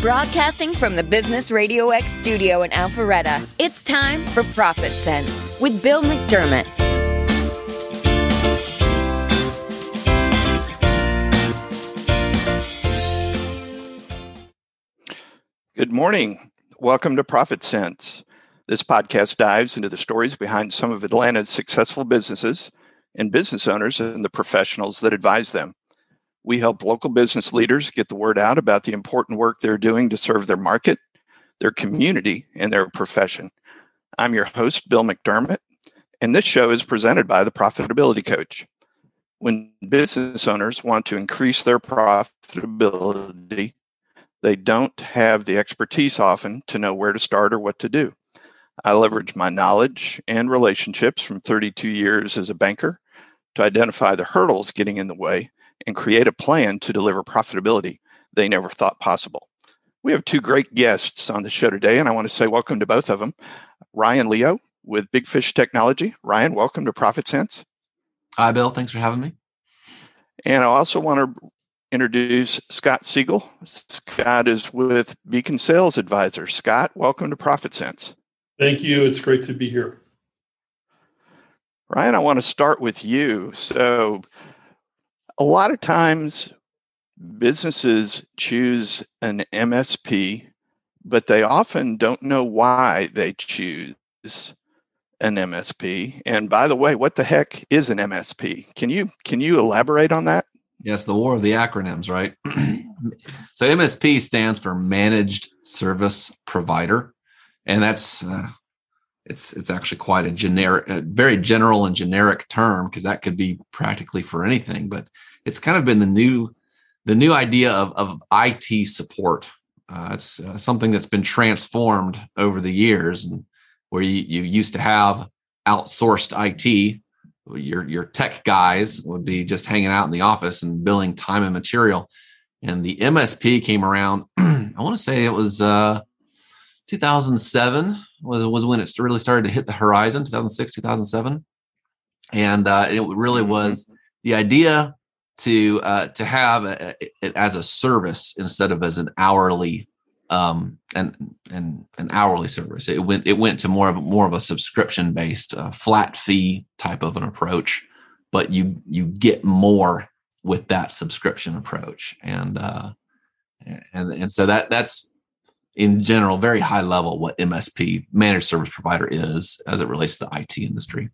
Broadcasting from the Business Radio X studio in Alpharetta, it's time for Profit Sense with Bill McDermott. Good morning. Welcome to Profit Sense. This podcast dives into the stories behind some of Atlanta's successful businesses and business owners and the professionals that advise them. We help local business leaders get the word out about the important work they're doing to serve their market, their community, and their profession. I'm your host, Bill McDermott, and this show is presented by the Profitability Coach. When business owners want to increase their profitability, they don't have the expertise often to know where to start or what to do. I leverage my knowledge and relationships from 32 years as a banker to identify the hurdles getting in the way and create a plan to deliver profitability they never thought possible. We have two great guests on the show today, and I want to say welcome to both of them. Ryan Leo with Big Fish Technology. Ryan, welcome to Profit Sense. Hi, Bill. Thanks for having me. And I also want to introduce Scott Siegel. Scott is with Beacon Sales Advisor. Scott, welcome to Profit Sense. Thank you. It's great to be here. Ryan, I want to start with you. So, a lot of times businesses choose an MSP, but they often don't know why they choose an MSP. And by the way, what the heck is an MSP? Can you can you elaborate on that? Yes, the war of the acronyms, right? so MSP stands for Managed Service Provider, and that's uh, it's it's actually quite a generic, a very general and generic term because that could be practically for anything. But it's kind of been the new the new idea of, of IT support. Uh, it's uh, something that's been transformed over the years, and where you, you used to have outsourced IT, your your tech guys would be just hanging out in the office and billing time and material. And the MSP came around. I want to say it was uh, 2007 was was when it really started to hit the horizon. 2006, 2007, and uh, it really mm-hmm. was the idea to uh, to have it as a service instead of as an hourly um, and and an hourly service. It went it went to more of more of a subscription based uh, flat fee type of an approach, but you you get more with that subscription approach, and uh, and and so that that's in general very high level what MSP managed service provider is as it relates to the IT industry.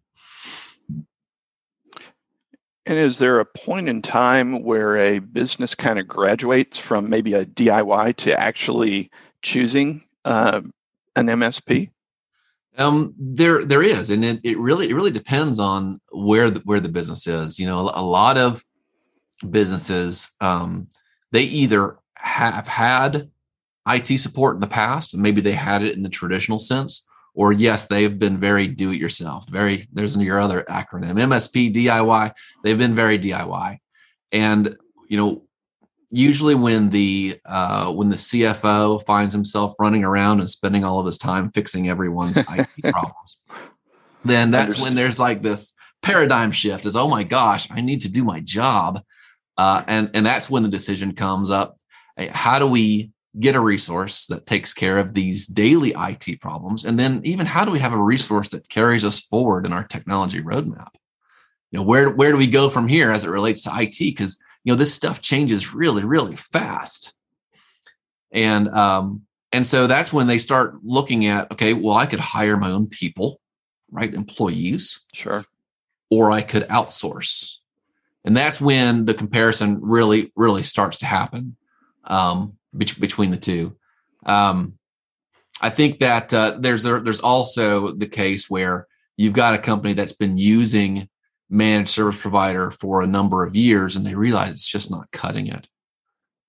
And is there a point in time where a business kind of graduates from maybe a DIY to actually choosing uh, an MSP? Um, there, there is, and it, it really, it really depends on where the, where the business is. You know, a, lot of businesses, um, they either have had IT support in the past, and maybe they had it in the traditional sense, or yes, they've been very do it yourself. Very, there's your other acronym MSP, DIY. They've been very DIY. And, you know, usually when the uh, when the CFO finds himself running around and spending all of his time fixing everyone's IT problems, then that's when there's like this paradigm shift is oh my gosh, I need to do my job. Uh, and and that's when the decision comes up. How do we get a resource that takes care of these daily IT problems? And then even how do we have a resource that carries us forward in our technology roadmap? You know, where where do we go from here as it relates to IT? Because you know this stuff changes really, really fast. And um, and so that's when they start looking at, okay, well, I could hire my own people, right? Employees. Sure. Or I could outsource. And that's when the comparison really, really starts to happen. Um, be- between the two. Um, I think that uh, there's a, there's also the case where you've got a company that's been using managed service provider for a number of years, and they realize it's just not cutting it.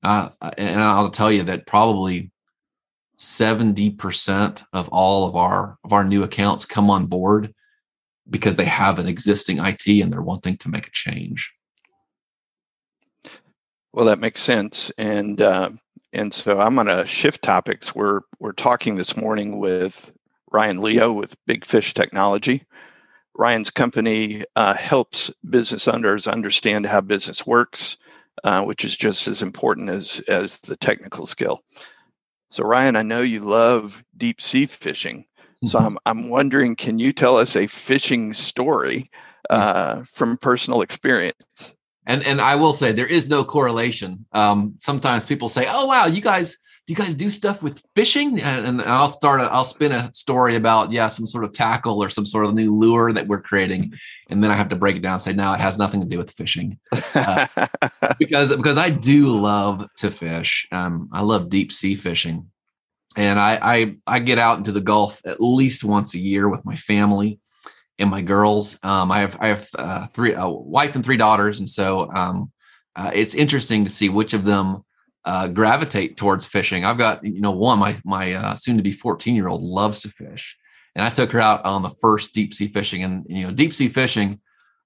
Uh, and I'll tell you that probably seventy percent of all of our of our new accounts come on board because they have an existing IT and they're wanting to make a change. Well, that makes sense, and uh, and so I'm going to shift topics. We're we're talking this morning with Ryan Leo with Big Fish Technology. Ryan's company uh, helps business owners understand how business works, uh, which is just as important as as the technical skill. So Ryan, I know you love deep sea fishing. So Mm-hmm. I'm I'm wondering, can you tell us a fishing story uh, from personal experience? And and I will say there is no correlation. Um, sometimes people say, "Oh wow, you guys do you guys do stuff with fishing?" And, and I'll start. A, I'll spin a story about yeah, some sort of tackle or some sort of new lure that we're creating, and then I have to break it down and say, "No, it has nothing to do with fishing." Uh, because because I do love to fish. Um, I love deep sea fishing, and I, I I get out into the Gulf at least once a year with my family and my girls. Um, I have I have uh, three a wife and three daughters, and so um, uh, it's interesting to see which of them uh, gravitate towards fishing. I've got you know one my my uh, soon to be fourteen year old loves to fish, and I took her out on the first deep sea fishing, and you know deep sea fishing.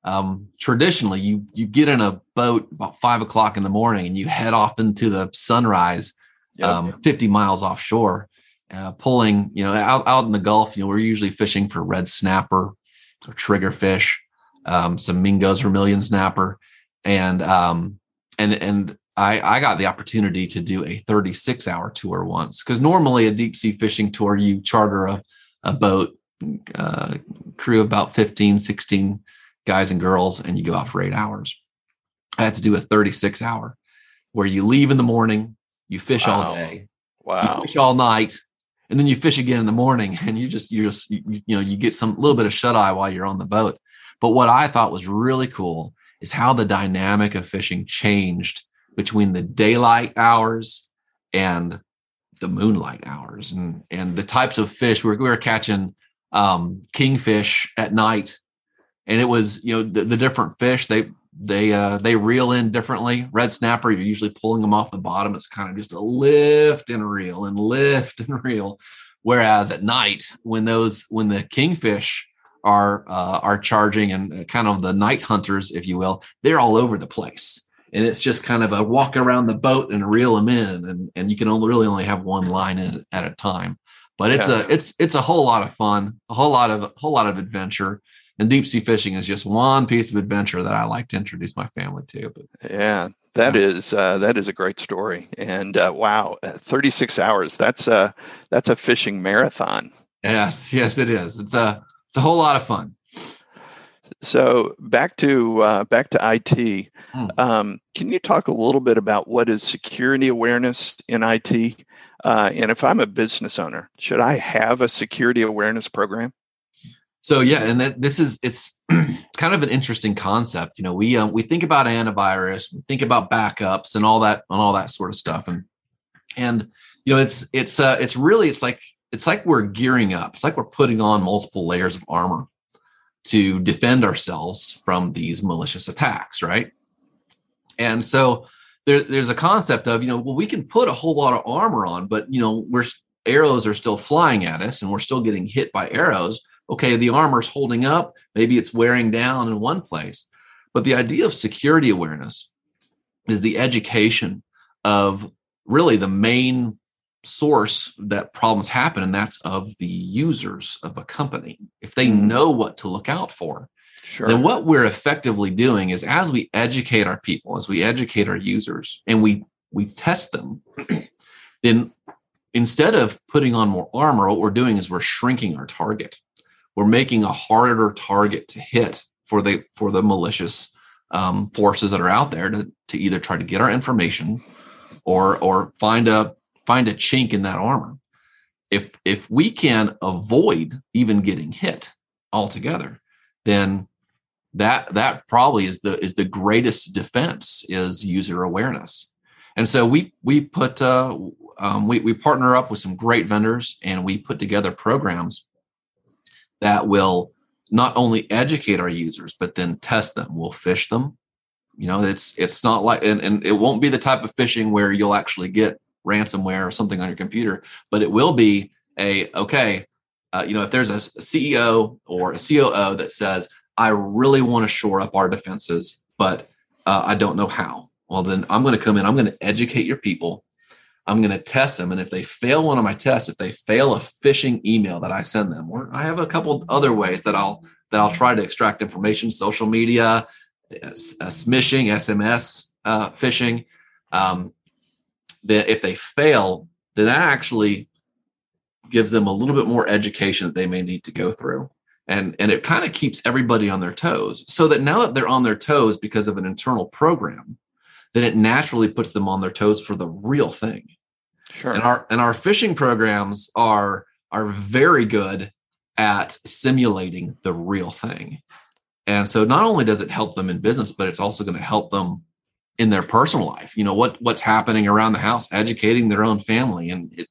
Um, traditionally, you you get in a boat about five o'clock in the morning, and you head off into the sunrise, Yep. um, 50 miles offshore, uh, pulling, you know, out, out in the Gulf, you know, we're usually fishing for red snapper triggerfish, um, some Mingo's vermilion snapper. And, um, and, and I, I got the opportunity to do a 36 hour tour once because normally a deep sea fishing tour, you charter a, a boat, uh, crew of about 15, 16 guys and girls, and you go out for eight hours. I had to do a 36 hour where you leave in the morning, you fish Wow. all day, wow. you fish all night, and then you fish again in the morning, and you just you just you, you know you get some little bit of shut eye while you're on the boat. But what I thought was really cool is how the dynamic of fishing changed between the daylight hours and the moonlight hours, and and the types of fish we were, we were catching um, kingfish at night, and it was you know the, the different fish they they uh they reel in differently. Red snapper you're usually pulling them off the bottom. It's kind of just a lift and reel and lift and reel. Whereas at night when those when the kingfish are uh, are charging and kind of the night hunters if you will they're all over the place. And it's just kind of a walk around the boat and reel them in and and you can only really only have one line in at a time. But it's Yeah. a it's it's a whole lot of fun a whole lot of a whole lot of adventure and deep sea fishing is just one piece of adventure that I like to introduce my family to. But Yeah, that Yeah. is uh, that is a great story. And uh, wow, uh, 36 hours. That's a that's a fishing marathon. yes, yes, it is. It's a it's a whole lot of fun. So back to uh, back to IT. Hmm. Um, can you talk a little bit about what is security awareness in IT? Uh, and if I'm a business owner, should I have a security awareness program? So yeah, and that this is it's kind of an interesting concept. You know, we um, we think about antivirus, we think about backups and all that and all that sort of stuff, and and you know, it's it's uh, it's really it's like it's like we're gearing up. It's like we're putting on multiple layers of armor to defend ourselves from these malicious attacks, right? And so there, there's a concept of you know, well, we can put a whole lot of armor on, but you know, we're arrows are still flying at us, and we're still getting hit by arrows okay, the armor's holding up, maybe it's wearing down in one place. But the idea of security awareness is the education of really the main source that problems happen, and that's of the users of a company. If they Mhm. know what to look out for, Sure. then what we're effectively doing is as we educate our people, as we educate our users, and we we test them, then instead of putting on more armor, what we're doing is we're shrinking our target. We're making a harder target to hit for the for the malicious um, forces that are out there to to either try to get our information or or find a find a chink in that armor. If if we can avoid even getting hit altogether, then that that probably is the is the greatest defense is user awareness. And so we we put uh, um, we we partner up with some great vendors and we put together programs that will not only educate our users but then test them. We'll phish them. You know, it's it's not like and, and it won't be the type of phishing where you'll actually get ransomware or something on your computer, but it will be a okay. Uh, you know, if there's a CEO or a COO that says, "I really want to shore up our defenses, but uh, I don't know how," well, then I'm going to come in. I'm going to educate your people. I'm going to test them, and if they fail one of my tests, if they fail a phishing email that I send them, or I have a couple other ways that I'll that I'll try to extract information, social media, uh, smishing, SMS uh, phishing. Um, that if they fail then that actually gives them a little bit more education that they may need to go through. And, and it kind of keeps everybody on their toes so that now that they're on their toes because of an internal program, then it naturally puts them on their toes for the real thing. Sure. And our and our phishing programs are are very good at simulating the real thing. And so not only does it help them in business, but it's also going to help them in their personal life. You know what what's happening around the house, educating their own family, and it,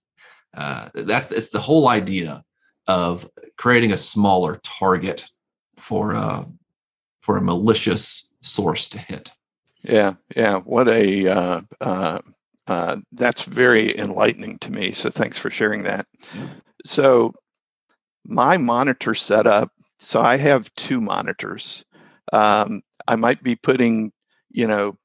uh, that's it's the whole idea of creating a smaller target for uh, for a malicious source to hit. Yeah, yeah. What a uh, uh, uh, that's very enlightening to me. So thanks for sharing that. So my monitor setup. So I have two monitors. Um, I might be putting, you know,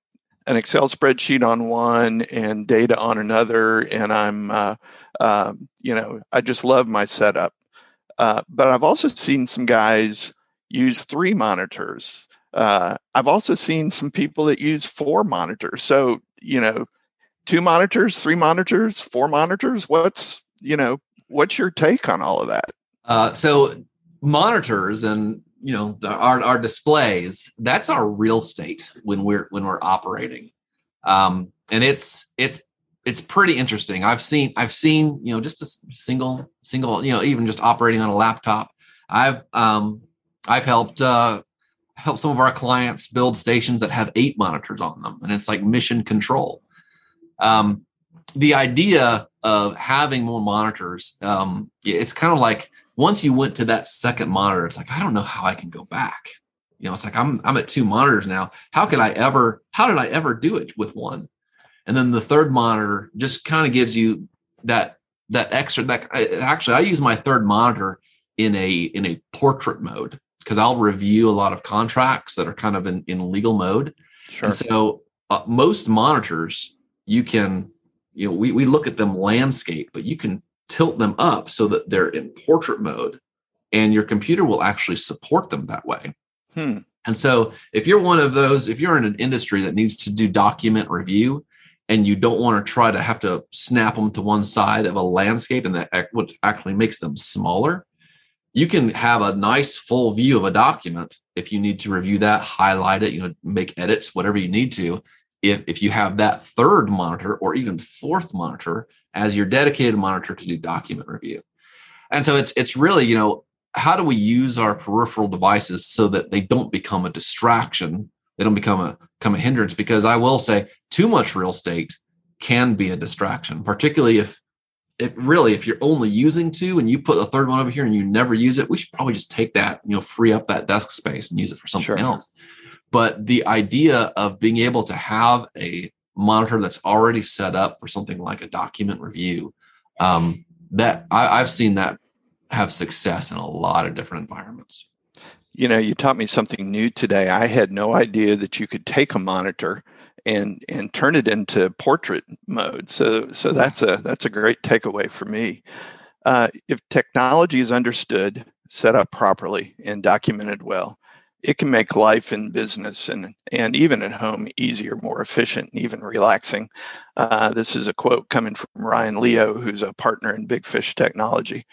an Excel spreadsheet on one and data on another, and I'm, uh, um, you know, I just love my setup. Uh, but I've also seen some guys use three monitors. Uh, I've also seen some people that use four monitors. So, you know, two monitors, three monitors, four monitors. What's, you know, what's your take on all of that? Uh, so monitors and you know the, our our displays that's our real state when we're when we're operating um and it's it's it's pretty interesting i've seen i've seen you know just a single single you know even just operating on a laptop i've um i've helped uh help some of our clients build stations that have eight monitors on them and it's like mission control um the idea of having more monitors um it's kind of like once you went to that second monitor, it's like, I don't know how I can go back. You know, it's like I'm I'm at two monitors now. How could I ever, how did I ever do it with one? And then the third monitor just kind of gives you that that extra that actually I use my third monitor in a in a portrait mode because I'll review a lot of contracts that are kind of in, in legal mode. Sure. And so uh, most monitors you can you know we, we look at them landscape but you can tilt them up so that they're in portrait mode and your computer will actually support them that way. Hmm. And so if you're one of those, if you're in an industry that needs to do document review and you don't want to try to have to snap them to one side of a landscape and that what actually makes them smaller, you can have a nice full view of a document if you need to review that, highlight it, you know, make edits, whatever you need to. If, if you have that third monitor or even fourth monitor as your dedicated monitor to do document review. And so it's it's really, you know, how do we use our peripheral devices so that they don't become a distraction? They don't become a become a hindrance because I will say too much real estate can be a distraction, particularly if it really if you're only using two and you put a third one over here and you never use it, we should probably just take that, you know, free up that desk space and use it for something sure. else. But the idea of being able to have a monitor that's already set up for something like a document review um, that I, i've seen that have success in a lot of different environments you know you taught me something new today i had no idea that you could take a monitor and and turn it into portrait mode so so that's a that's a great takeaway for me uh, if technology is understood set up properly and documented well it can make life in business and, and even at home easier, more efficient, and even relaxing. Uh, this is a quote coming from Ryan Leo, who's a partner in Big Fish Technology.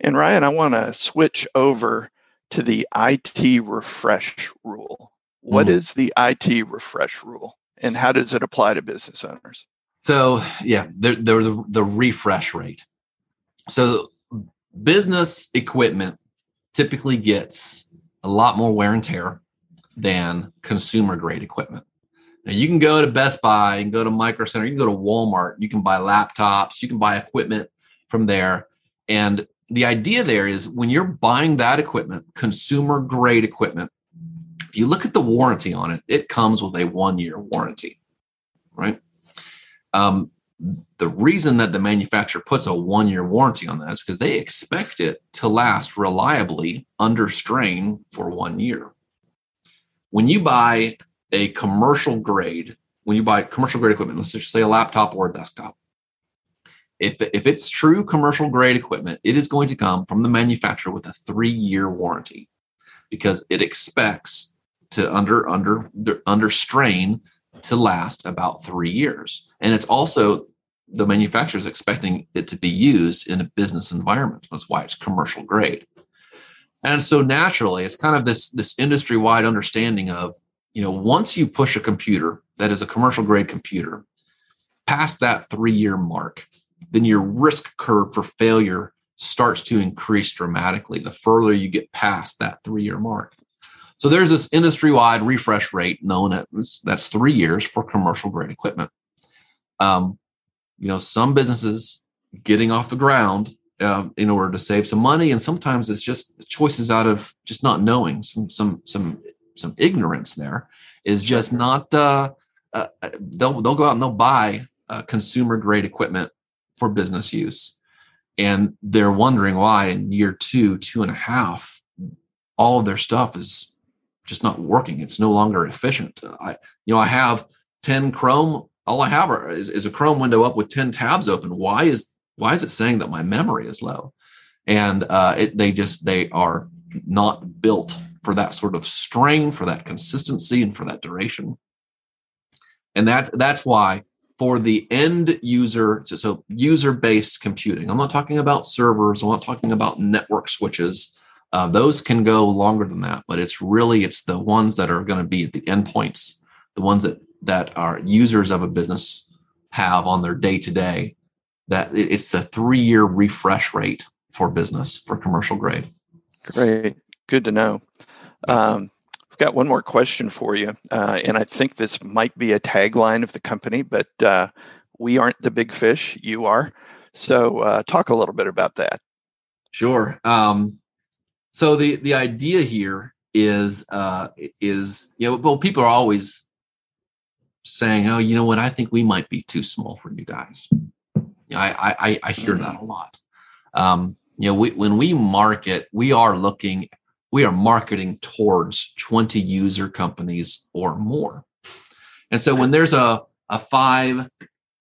And Ryan, I want to switch over to the IT refresh rule. What mm. is the IT refresh rule and how does it apply to business owners? So, yeah, the, the, the refresh rate. So, business equipment typically gets a lot more wear and tear than consumer grade equipment. Now you can go to Best Buy and go to Micro Center, you can go to Walmart, you can buy laptops, you can buy equipment from there. And the idea there is when you're buying that equipment, consumer grade equipment, if you look at the warranty on it, it comes with a one year warranty, right? Um, the reason that the manufacturer puts a one year warranty on that is because they expect it to last reliably under strain for one year. When you buy a commercial grade, when you buy commercial grade equipment, let's just say a laptop or a desktop, if, if it's true commercial grade equipment, it is going to come from the manufacturer with a three year warranty because it expects to under under under strain to last about three years and it's also the manufacturer is expecting it to be used in a business environment. That's why it's commercial grade. And so naturally, it's kind of this this industry wide understanding of you know once you push a computer that is a commercial grade computer past that three year mark, then your risk curve for failure starts to increase dramatically the further you get past that three year mark. So there's this industry wide refresh rate known as that's three years for commercial grade equipment. Um, you know, some businesses getting off the ground uh, in order to save some money, and sometimes it's just choices out of just not knowing some some some some ignorance. There is just not. Uh, uh, they'll they'll go out and they'll buy uh, consumer grade equipment for business use, and they're wondering why in year two, two and a half, all of their stuff is just not working. It's no longer efficient. I you know I have ten Chrome all I have are, is, is a Chrome window up with 10 tabs open. Why is why is it saying that my memory is low? And uh, it, they just they are not built for that sort of strain, for that consistency, and for that duration. And that that's why for the end user, so, so user based computing. I'm not talking about servers. I'm not talking about network switches. Uh, those can go longer than that, but it's really it's the ones that are going to be at the endpoints, the ones that that our users of a business have on their day to day that it's a three year refresh rate for business for commercial grade. Great. Good to know. Um, i've got one more question for you uh, and i think this might be a tagline of the company but uh, we aren't the big fish you are. So uh, talk a little bit about that. Sure. Um, so the the idea here is uh, is you know well people are always saying, "Oh, you know what? I think we might be too small for you guys." I I, I hear that a lot. Um, you know, we, when we market, we are looking, we are marketing towards 20 user companies or more. And so when there's a a five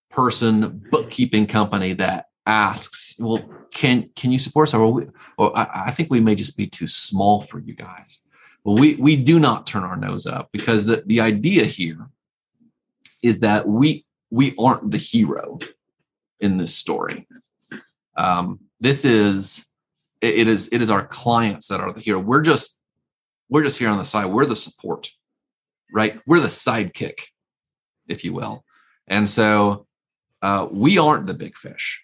person bookkeeping company that asks, "Well, can can you support us?" Or, we, or I, I think we may just be too small for you guys. Well, we we do not turn our nose up because the the idea here is that we we aren't the hero in this story. Um, this is it, it is it is our clients that are the hero. We're just we're just here on the side. We're the support, right? We're the sidekick, if you will. And so uh, we aren't the big fish.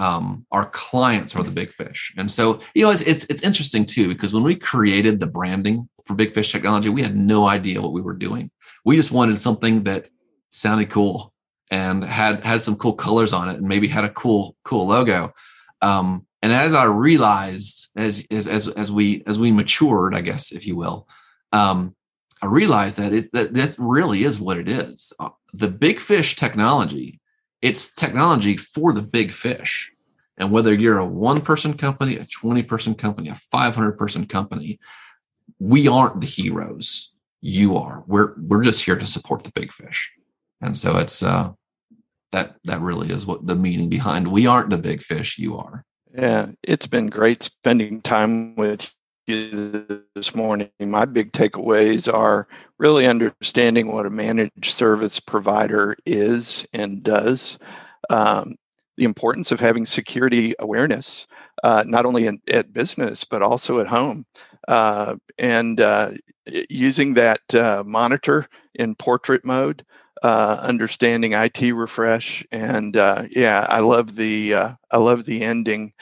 Um, our clients are the big fish. And so, you know, it's, it's, it's interesting too, because when we created the branding for Big Fish Technology, we had no idea what we were doing. We just wanted something that sounded cool and had had some cool colors on it and maybe had a cool cool logo um, and as i realized as, as as as we as we matured i guess if you will um, i realized that it that this really is what it is uh, the big fish technology it's technology for the big fish. And whether you're a one person company a 20 person company a 500 person company we aren't the heroes. You are. We're we're just here to support the big fish. And so it's uh that that really is what the meaning behind we aren't the big fish you are. Yeah it's been great spending time with you this morning my big takeaways are really understanding what a managed service provider is and does um, the importance of having security awareness uh, not only in, at business but also at home uh, and uh, using that uh, monitor in portrait mode uh, understanding IT refresh, and uh, yeah, I love the I love the ending.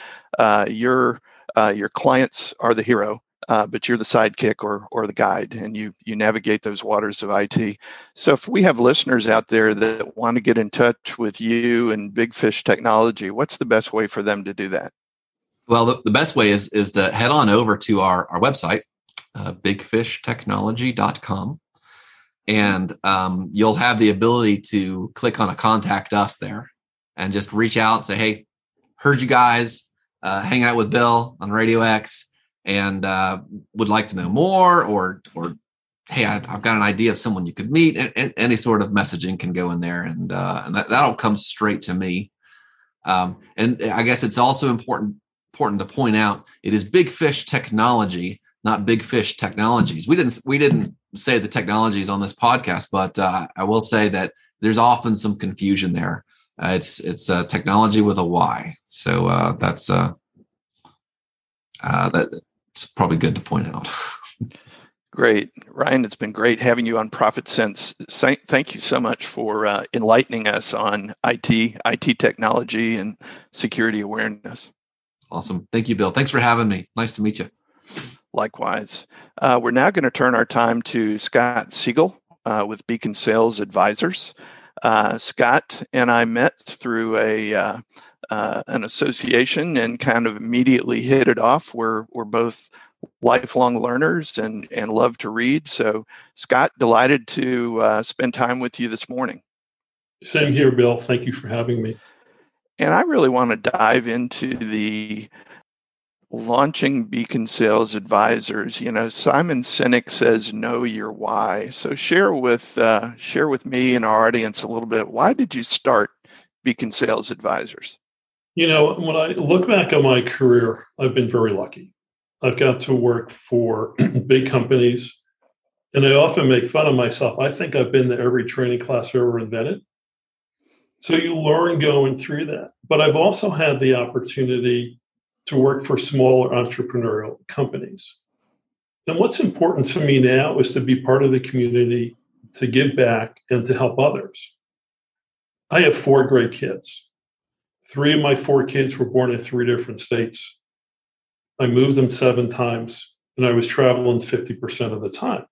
Your uh, your clients are the hero, uh, but you're the sidekick or or the guide, and you you navigate those waters of IT. So if we have listeners out there that want to get in touch with you and Big Fish Technology, what's the best way for them to do that? Well, the, the best way is is to head on over to our our website, bigfishtechnology.com and um, you'll have the ability to click on a contact us there and just reach out say hey heard you guys uh, hang out with bill on radio x and uh, would like to know more or or hey I, have got an idea of someone you could meet. And, and, any sort of messaging can go in there and uh, and that, that'll come straight to me. Um, and i guess it's also important important to point out it is big fish technology not big fish technologies. We didn't we didn't say the technologies on this podcast, but uh, I will say that there's often some confusion there. Uh, it's it's uh, technology with a Y. So uh, that's uh, uh, that's probably good to point out. Great. Ryan, it's been great having you on Profit Sense. Thank you so much for uh, enlightening us on IT, IT technology, and security awareness. Awesome. Thank you, Bill. Thanks for having me. Nice to meet you. Likewise. Uh, we're now going to turn our time to Scott Siegel uh, with Beacon Sales Advisors. Uh, Scott and I met through a uh, uh, an association and kind of immediately hit it off. We're we're both lifelong learners and and love to read. So, Scott, delighted to uh, spend time with you this morning. Same here, Bill. Thank you for having me. And I really want to dive into the launching Beacon Sales Advisors. You know, Simon Sinek says, "Know your why." So share with uh, share with me and our audience a little bit. Why did you start Beacon Sales Advisors? You know, when I look back on my career, I've been very lucky. I've got to work for big companies, and I often make fun of myself. I think I've been to every training class ever invented. So you learn going through that. But I've also had the opportunity to work for smaller entrepreneurial companies. And what's important to me now is to be part of the community, to give back, and to help others. I have four great kids. Three of my four kids were born in three different states. I moved them seven times, and I was traveling 50% of the time.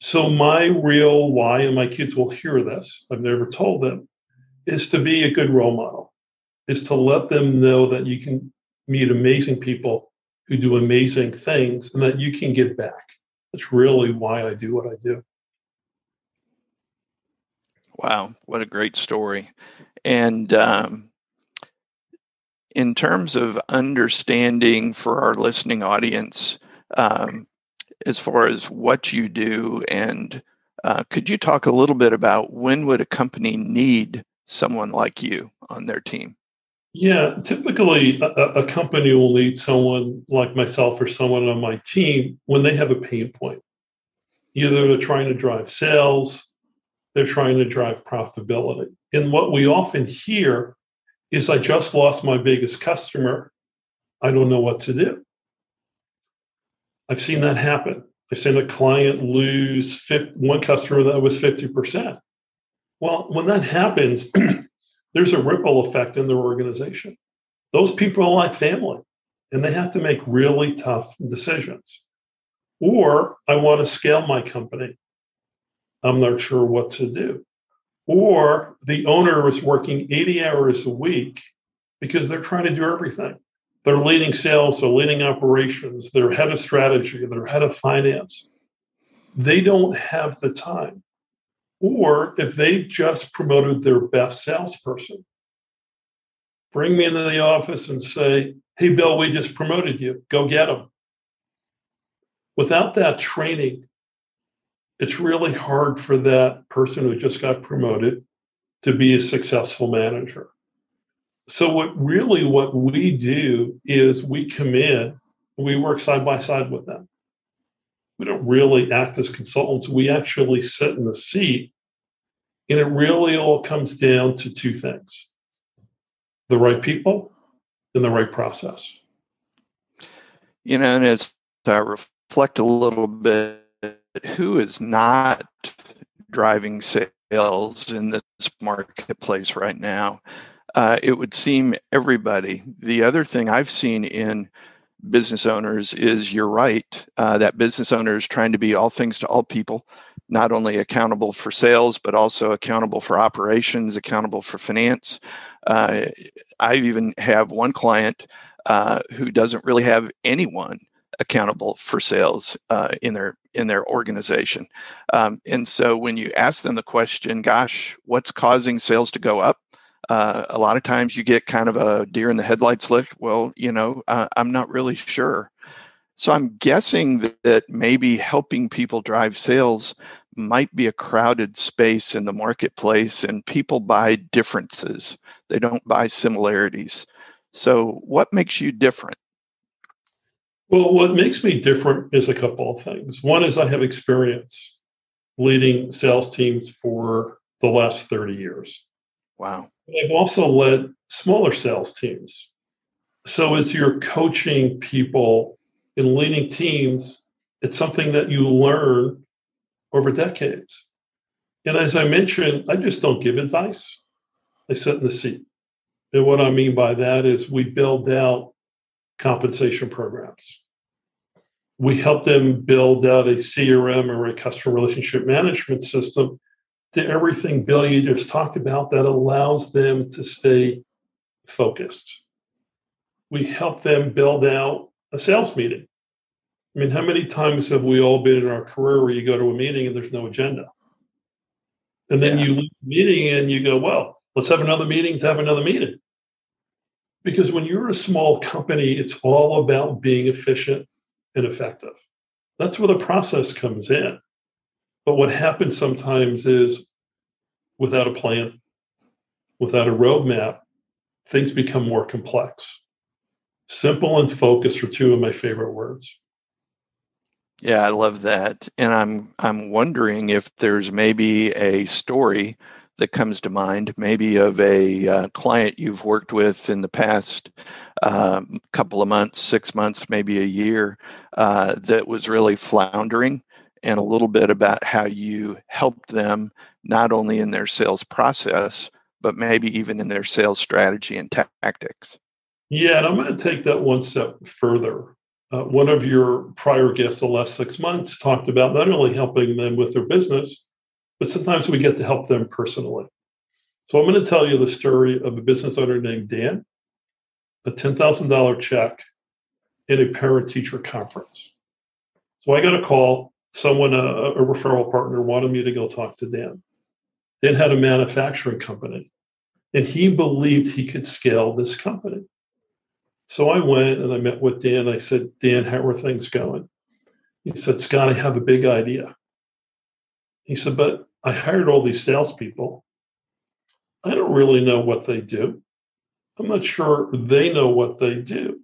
So, my real why, and my kids will hear this, I've never told them, is to be a good role model, is to let them know that you can meet amazing people who do amazing things and that you can give back. That's really why I do what I do. Wow, what a great story. And um, in terms of understanding for our listening audience, um, as far as what you do, and uh, could you talk a little bit about when would a company need someone like you on their team? Yeah, typically a, a, company will need someone like myself or someone on my team when they have a pain point. Either they're trying to drive sales, they're trying to drive profitability. And what we often hear is I just lost my biggest customer. I don't know what to do. I've seen that happen. I've seen a client lose 50, one customer that was 50%. Well, when that happens, there's a ripple effect in their organization. Those people are like family and they have to make really tough decisions. Or I want to scale my company. I'm not sure what to do. Or the owner is working 80 hours a week because they're trying to do everything. They're leading sales, they're leading operations, they're head of strategy, they're head of finance. They don't have the time or if they just promoted their best salesperson, bring me into the office and say, Hey, Bill, we just promoted you. Go get them. Without that training, it's really hard for that person who just got promoted to be a successful manager. So what really what we do is we come in, we work side by side with them we don't really act as consultants. We actually sit in the seat. And it really all comes down to two things the right people and the right process. You know, and as I reflect a little bit, who is not driving sales in this marketplace right now? Uh, it would seem everybody. The other thing I've seen in business owners is you're right uh, that business owner is trying to be all things to all people not only accountable for sales but also accountable for operations accountable for finance. Uh, i even have one client uh, who doesn't really have anyone accountable for sales uh, in their in their organization. Um, and so when you ask them the question gosh what's causing sales to go up uh, a lot of times you get kind of a deer in the headlights look. Well, you know, uh, I'm not really sure. So I'm guessing that, that maybe helping people drive sales might be a crowded space in the marketplace and people buy differences. They don't buy similarities. So what makes you different? Well, what makes me different is a couple of things. One is I have experience leading sales teams for the last 30 years. Wow. I've also led smaller sales teams. So as you're coaching people in leading teams, it's something that you learn over decades. And as I mentioned, I just don't give advice. I sit in the seat. And what I mean by that is we build out compensation programs. We help them build out a CRM or a customer relationship management system to everything Bill you just talked about that allows them to stay focused. We help them build out a sales meeting. I mean, how many times have we all been in our career where you go to a meeting and there's no agenda? And then Yeah. you leave the meeting and you go, well, let's have another meeting to have another meeting. Because when you're a small company, it's all about being efficient and effective. That's where the process comes in. But what happens sometimes is without a plan, without a roadmap, things become more complex. Simple and focus are two of my favorite words. Yeah, I love that. And I'm I'm wondering if there's maybe a story that comes to mind, maybe of a uh, client you've worked with in the past um, couple of months, six months, maybe a year, uh, that was really floundering, and a little bit about how you helped them not only in their sales process, but maybe even in their sales strategy and tactics. Yeah, and I'm going to take that one step further. Uh, one of your prior guests the last six months talked about not only helping them with their business, but sometimes we get to help them personally. So I'm going to tell you the story of a business owner named Dan, a $10,000 check in a parent teacher conference. So I got a call, someone, a, a referral partner, wanted me to go talk to Dan. Dan had a manufacturing company, and he believed he could scale this company. So I went and I met with Dan. I said, Dan, how are things going? He said, Scott, I have a big idea. He said, but I hired all these salespeople. I don't really know what they do. I'm not sure they know what they do.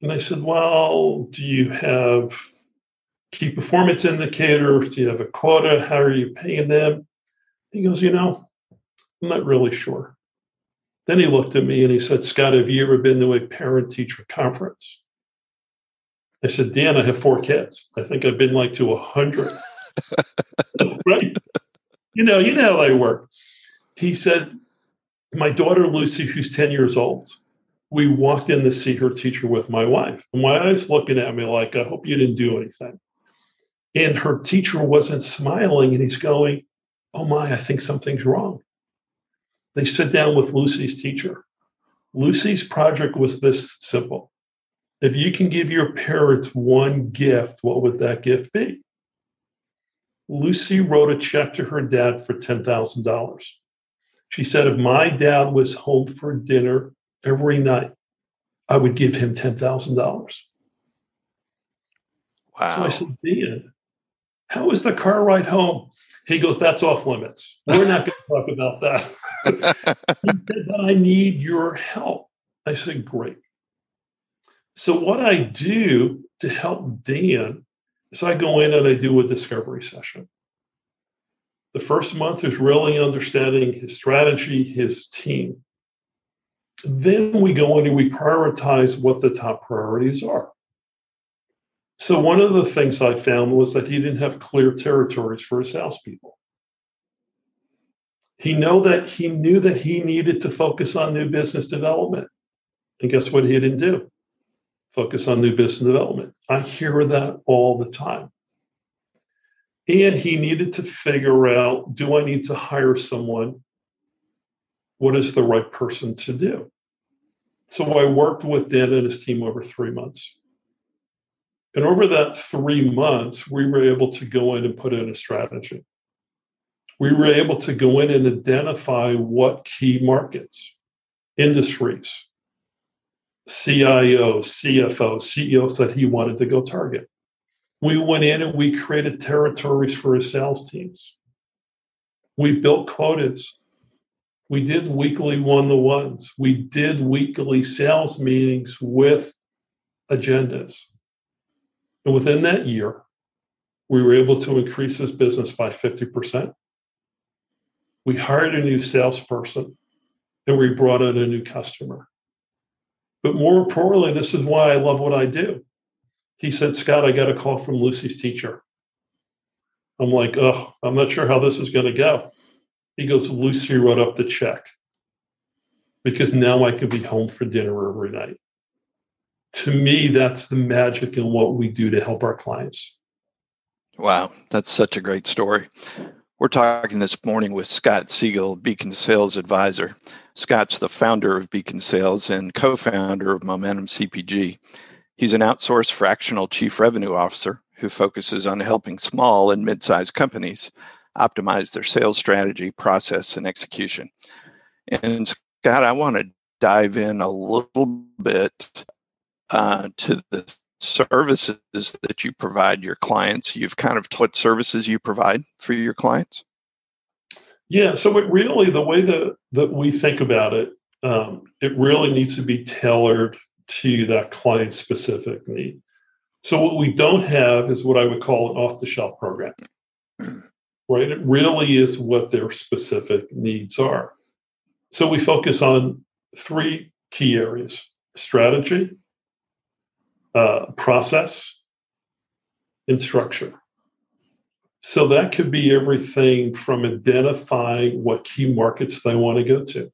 And I said, well, do you have key performance indicators? Do you have a quota? How are you paying them? He goes, you know, I'm not really sure. Then he looked at me and he said, Scott, have you ever been to a parent teacher conference? I said, Dan, I have four kids. I think I've been like to a hundred. right? You know, you know how they work. He said, My daughter Lucy, who's 10 years old, we walked in to see her teacher with my wife. And my wife's looking at me like, I hope you didn't do anything. And her teacher wasn't smiling, and he's going, Oh my, I think something's wrong. They sit down with Lucy's teacher. Lucy's project was this simple. If you can give your parents one gift, what would that gift be? Lucy wrote a check to her dad for $10,000. She said, if my dad was home for dinner every night, I would give him $10,000. Wow. So I said, Dan, how was the car ride home? He goes, that's off limits. We're not going to talk about that. he said, but I need your help. I said, great. So what I do to help Dan is I go in and I do a discovery session. The first month is really understanding his strategy, his team. Then we go in and we prioritize what the top priorities are. So one of the things I found was that he didn't have clear territories for his salespeople. He know that he knew that he needed to focus on new business development. And guess what he didn't do? Focus on new business development. I hear that all the time. And he needed to figure out do I need to hire someone? What is the right person to do? So I worked with Dan and his team over three months. And over that three months, we were able to go in and put in a strategy. We were able to go in and identify what key markets, industries, CIOs, CFOs, CEOs that he wanted to go target. We went in and we created territories for his sales teams. We built quotas. We did weekly one to ones. We did weekly sales meetings with agendas. And within that year, we were able to increase his business by 50%. We hired a new salesperson and we brought in a new customer. But more importantly, this is why I love what I do. He said, Scott, I got a call from Lucy's teacher. I'm like, oh, I'm not sure how this is going to go. He goes, Lucy wrote up the check because now I could be home for dinner every night. To me, that's the magic in what we do to help our clients. Wow, that's such a great story. We're talking this morning with Scott Siegel, Beacon Sales Advisor. Scott's the founder of Beacon Sales and co founder of Momentum CPG. He's an outsourced fractional chief revenue officer who focuses on helping small and mid sized companies optimize their sales strategy, process, and execution. And Scott, I want to dive in a little bit uh, to the services that you provide your clients. You've kind of what services you provide for your clients. Yeah, so it really the way that that we think about it, um, it really needs to be tailored to that client specific need. So what we don't have is what I would call an off the shelf program. Right? It really is what their specific needs are. So we focus on three key areas: strategy, uh, process, and structure. So that could be everything from identifying what key markets they want to go to.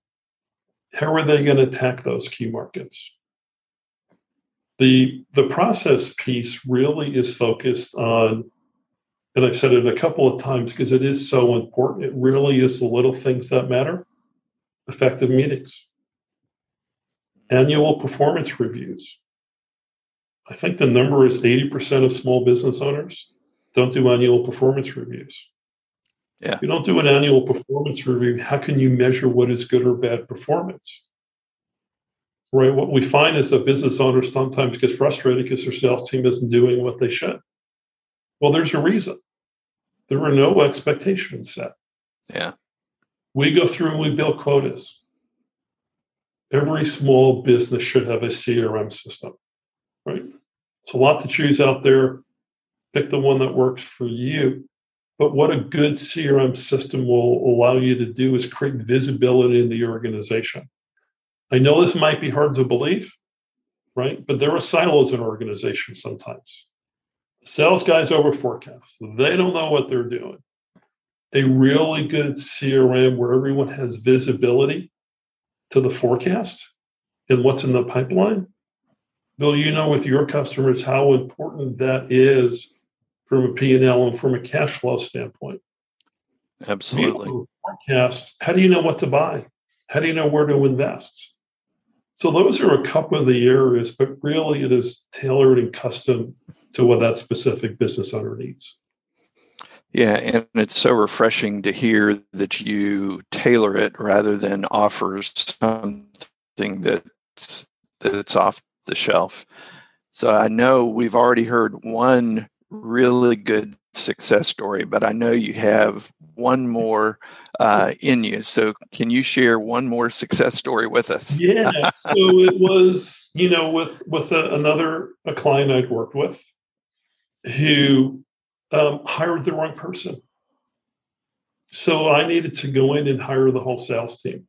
How are they going to attack those key markets? The, the process piece really is focused on, and I've said it a couple of times because it is so important. It really is the little things that matter effective meetings, annual performance reviews, I think the number is 80% of small business owners don't do annual performance reviews. Yeah. If you don't do an annual performance review, how can you measure what is good or bad performance? Right. What we find is that business owners sometimes get frustrated because their sales team isn't doing what they should. Well, there's a reason. There are no expectations set. Yeah. We go through and we build quotas. Every small business should have a CRM system, right? It's a lot to choose out there. Pick the one that works for you. But what a good CRM system will allow you to do is create visibility in the organization. I know this might be hard to believe, right? But there are silos in organizations sometimes. Sales guys over forecast. They don't know what they're doing. A really good CRM where everyone has visibility to the forecast and what's in the pipeline Bill, you know with your customers how important that is from a P&L and from a cash flow standpoint. Absolutely. Forecast, how do you know what to buy? How do you know where to invest? So those are a couple of the areas, but really it is tailored and custom to what that specific business owner needs. Yeah, and it's so refreshing to hear that you tailor it rather than offer something that's that's off the shelf. So I know we've already heard one really good success story, but I know you have one more uh, in you. So can you share one more success story with us? Yeah. so it was, you know, with with a, another a client I'd worked with who um, hired the wrong person. So I needed to go in and hire the whole sales team.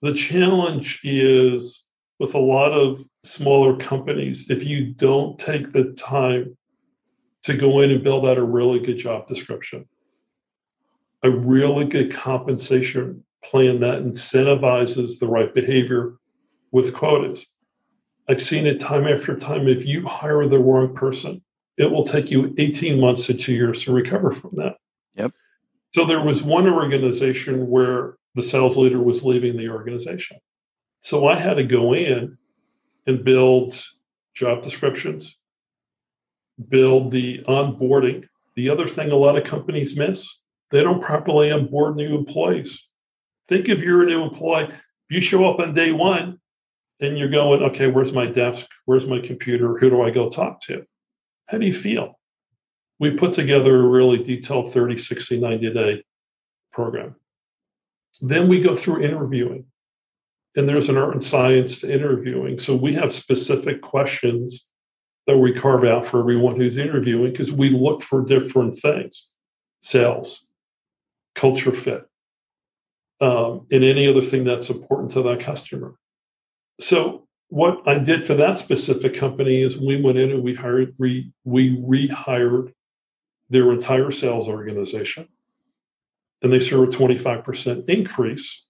The challenge is with a lot of smaller companies, if you don't take the time to go in and build out a really good job description, a really good compensation plan that incentivizes the right behavior with quotas. I've seen it time after time. If you hire the wrong person, it will take you 18 months to two years to recover from that. Yep. So there was one organization where the sales leader was leaving the organization. So I had to go in and build job descriptions, build the onboarding. The other thing a lot of companies miss, they don't properly onboard new employees. Think if you're a new employee, you show up on day one and you're going, okay, where's my desk? Where's my computer? Who do I go talk to? How do you feel? We put together a really detailed 30, 60, 90 day program. Then we go through interviewing and there's an art and science to interviewing. So we have specific questions that we carve out for everyone who's interviewing because we look for different things sales, culture fit, um, and any other thing that's important to that customer. So what I did for that specific company is we went in and we hired we we rehired their entire sales organization, and they saw a twenty five percent increase.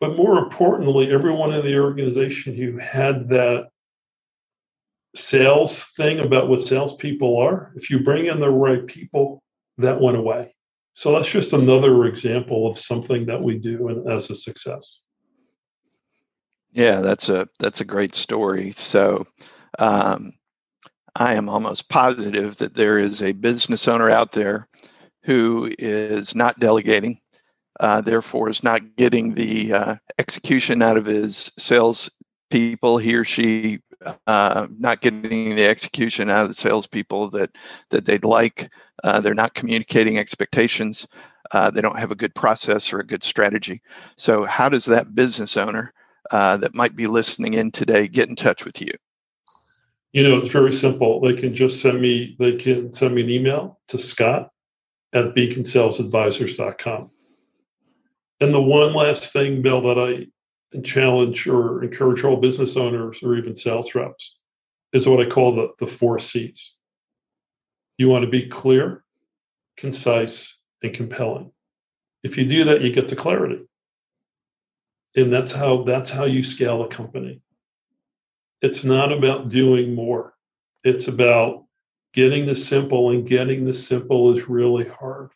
But more importantly, everyone in the organization who had that sales thing about what salespeople are, if you bring in the right people, that went away. So that's just another example of something that we do as a success. Yeah, that's a that's a great story. So, um, I am almost positive that there is a business owner out there who is not delegating, uh, therefore is not getting the uh, execution out of his sales people. He or she uh, not getting the execution out of the salespeople that that they'd like. Uh, they're not communicating expectations. Uh, they don't have a good process or a good strategy. So, how does that business owner uh, that might be listening in today get in touch with you? You know, it's very simple. They can just send me. They can send me an email to Scott at beaconsalesadvisors.com. And the one last thing, Bill, that I challenge or encourage all business owners or even sales reps is what I call the, the four C's. You want to be clear, concise, and compelling. If you do that, you get to clarity. And that's how that's how you scale a company. It's not about doing more. It's about getting the simple, and getting the simple is really hard.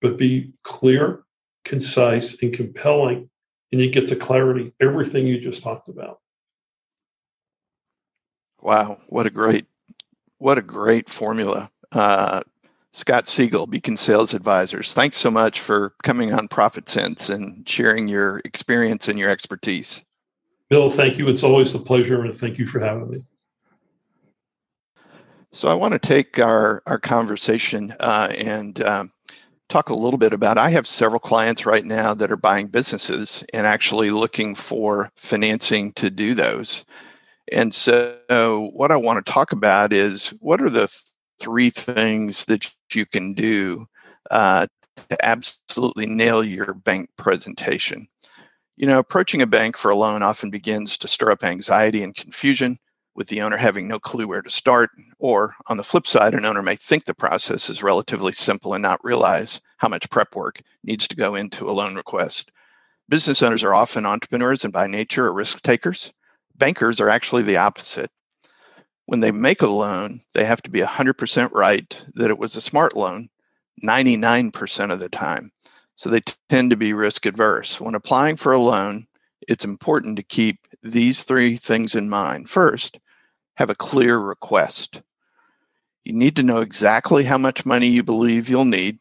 But be clear, concise, and compelling and you get to clarity everything you just talked about. Wow, what a great, what a great formula. Uh, Scott Siegel, Beacon Sales Advisors. Thanks so much for coming on Profit Sense and sharing your experience and your expertise. Bill, thank you. It's always a pleasure, and thank you for having me. So I want to take our our conversation uh, and um, talk a little bit about i have several clients right now that are buying businesses and actually looking for financing to do those. And so what i want to talk about is what are the three things that you can do uh, to absolutely nail your bank presentation? You know approaching a bank for a loan often begins to stir up anxiety and confusion with the owner having no clue where to start. Or on the flip side, an owner may think the process is relatively simple and not realize how much prep work needs to go into a loan request. Business owners are often entrepreneurs and by nature are risk takers. Bankers are actually the opposite. When they make a loan, they have to be 100% right that it was a smart loan 99% of the time. So they tend to be risk adverse. When applying for a loan, it's important to keep these three things in mind. First, have a clear request. You need to know exactly how much money you believe you'll need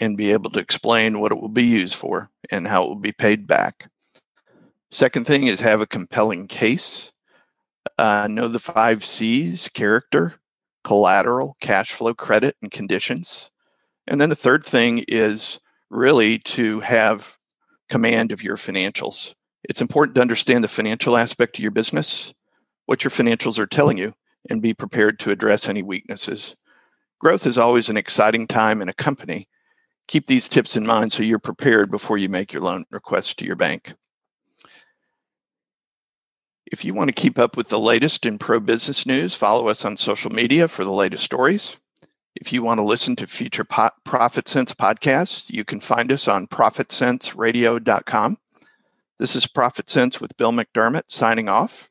and be able to explain what it will be used for and how it will be paid back. Second thing is have a compelling case. Uh, know the five C's character, collateral, cash flow, credit, and conditions. And then the third thing is really to have command of your financials. It's important to understand the financial aspect of your business what your financials are telling you and be prepared to address any weaknesses. Growth is always an exciting time in a company. Keep these tips in mind so you're prepared before you make your loan request to your bank. If you want to keep up with the latest in pro business news, follow us on social media for the latest stories. If you want to listen to future po- Profit Sense podcasts, you can find us on profitsenseradio.com. This is Profit Sense with Bill McDermott signing off.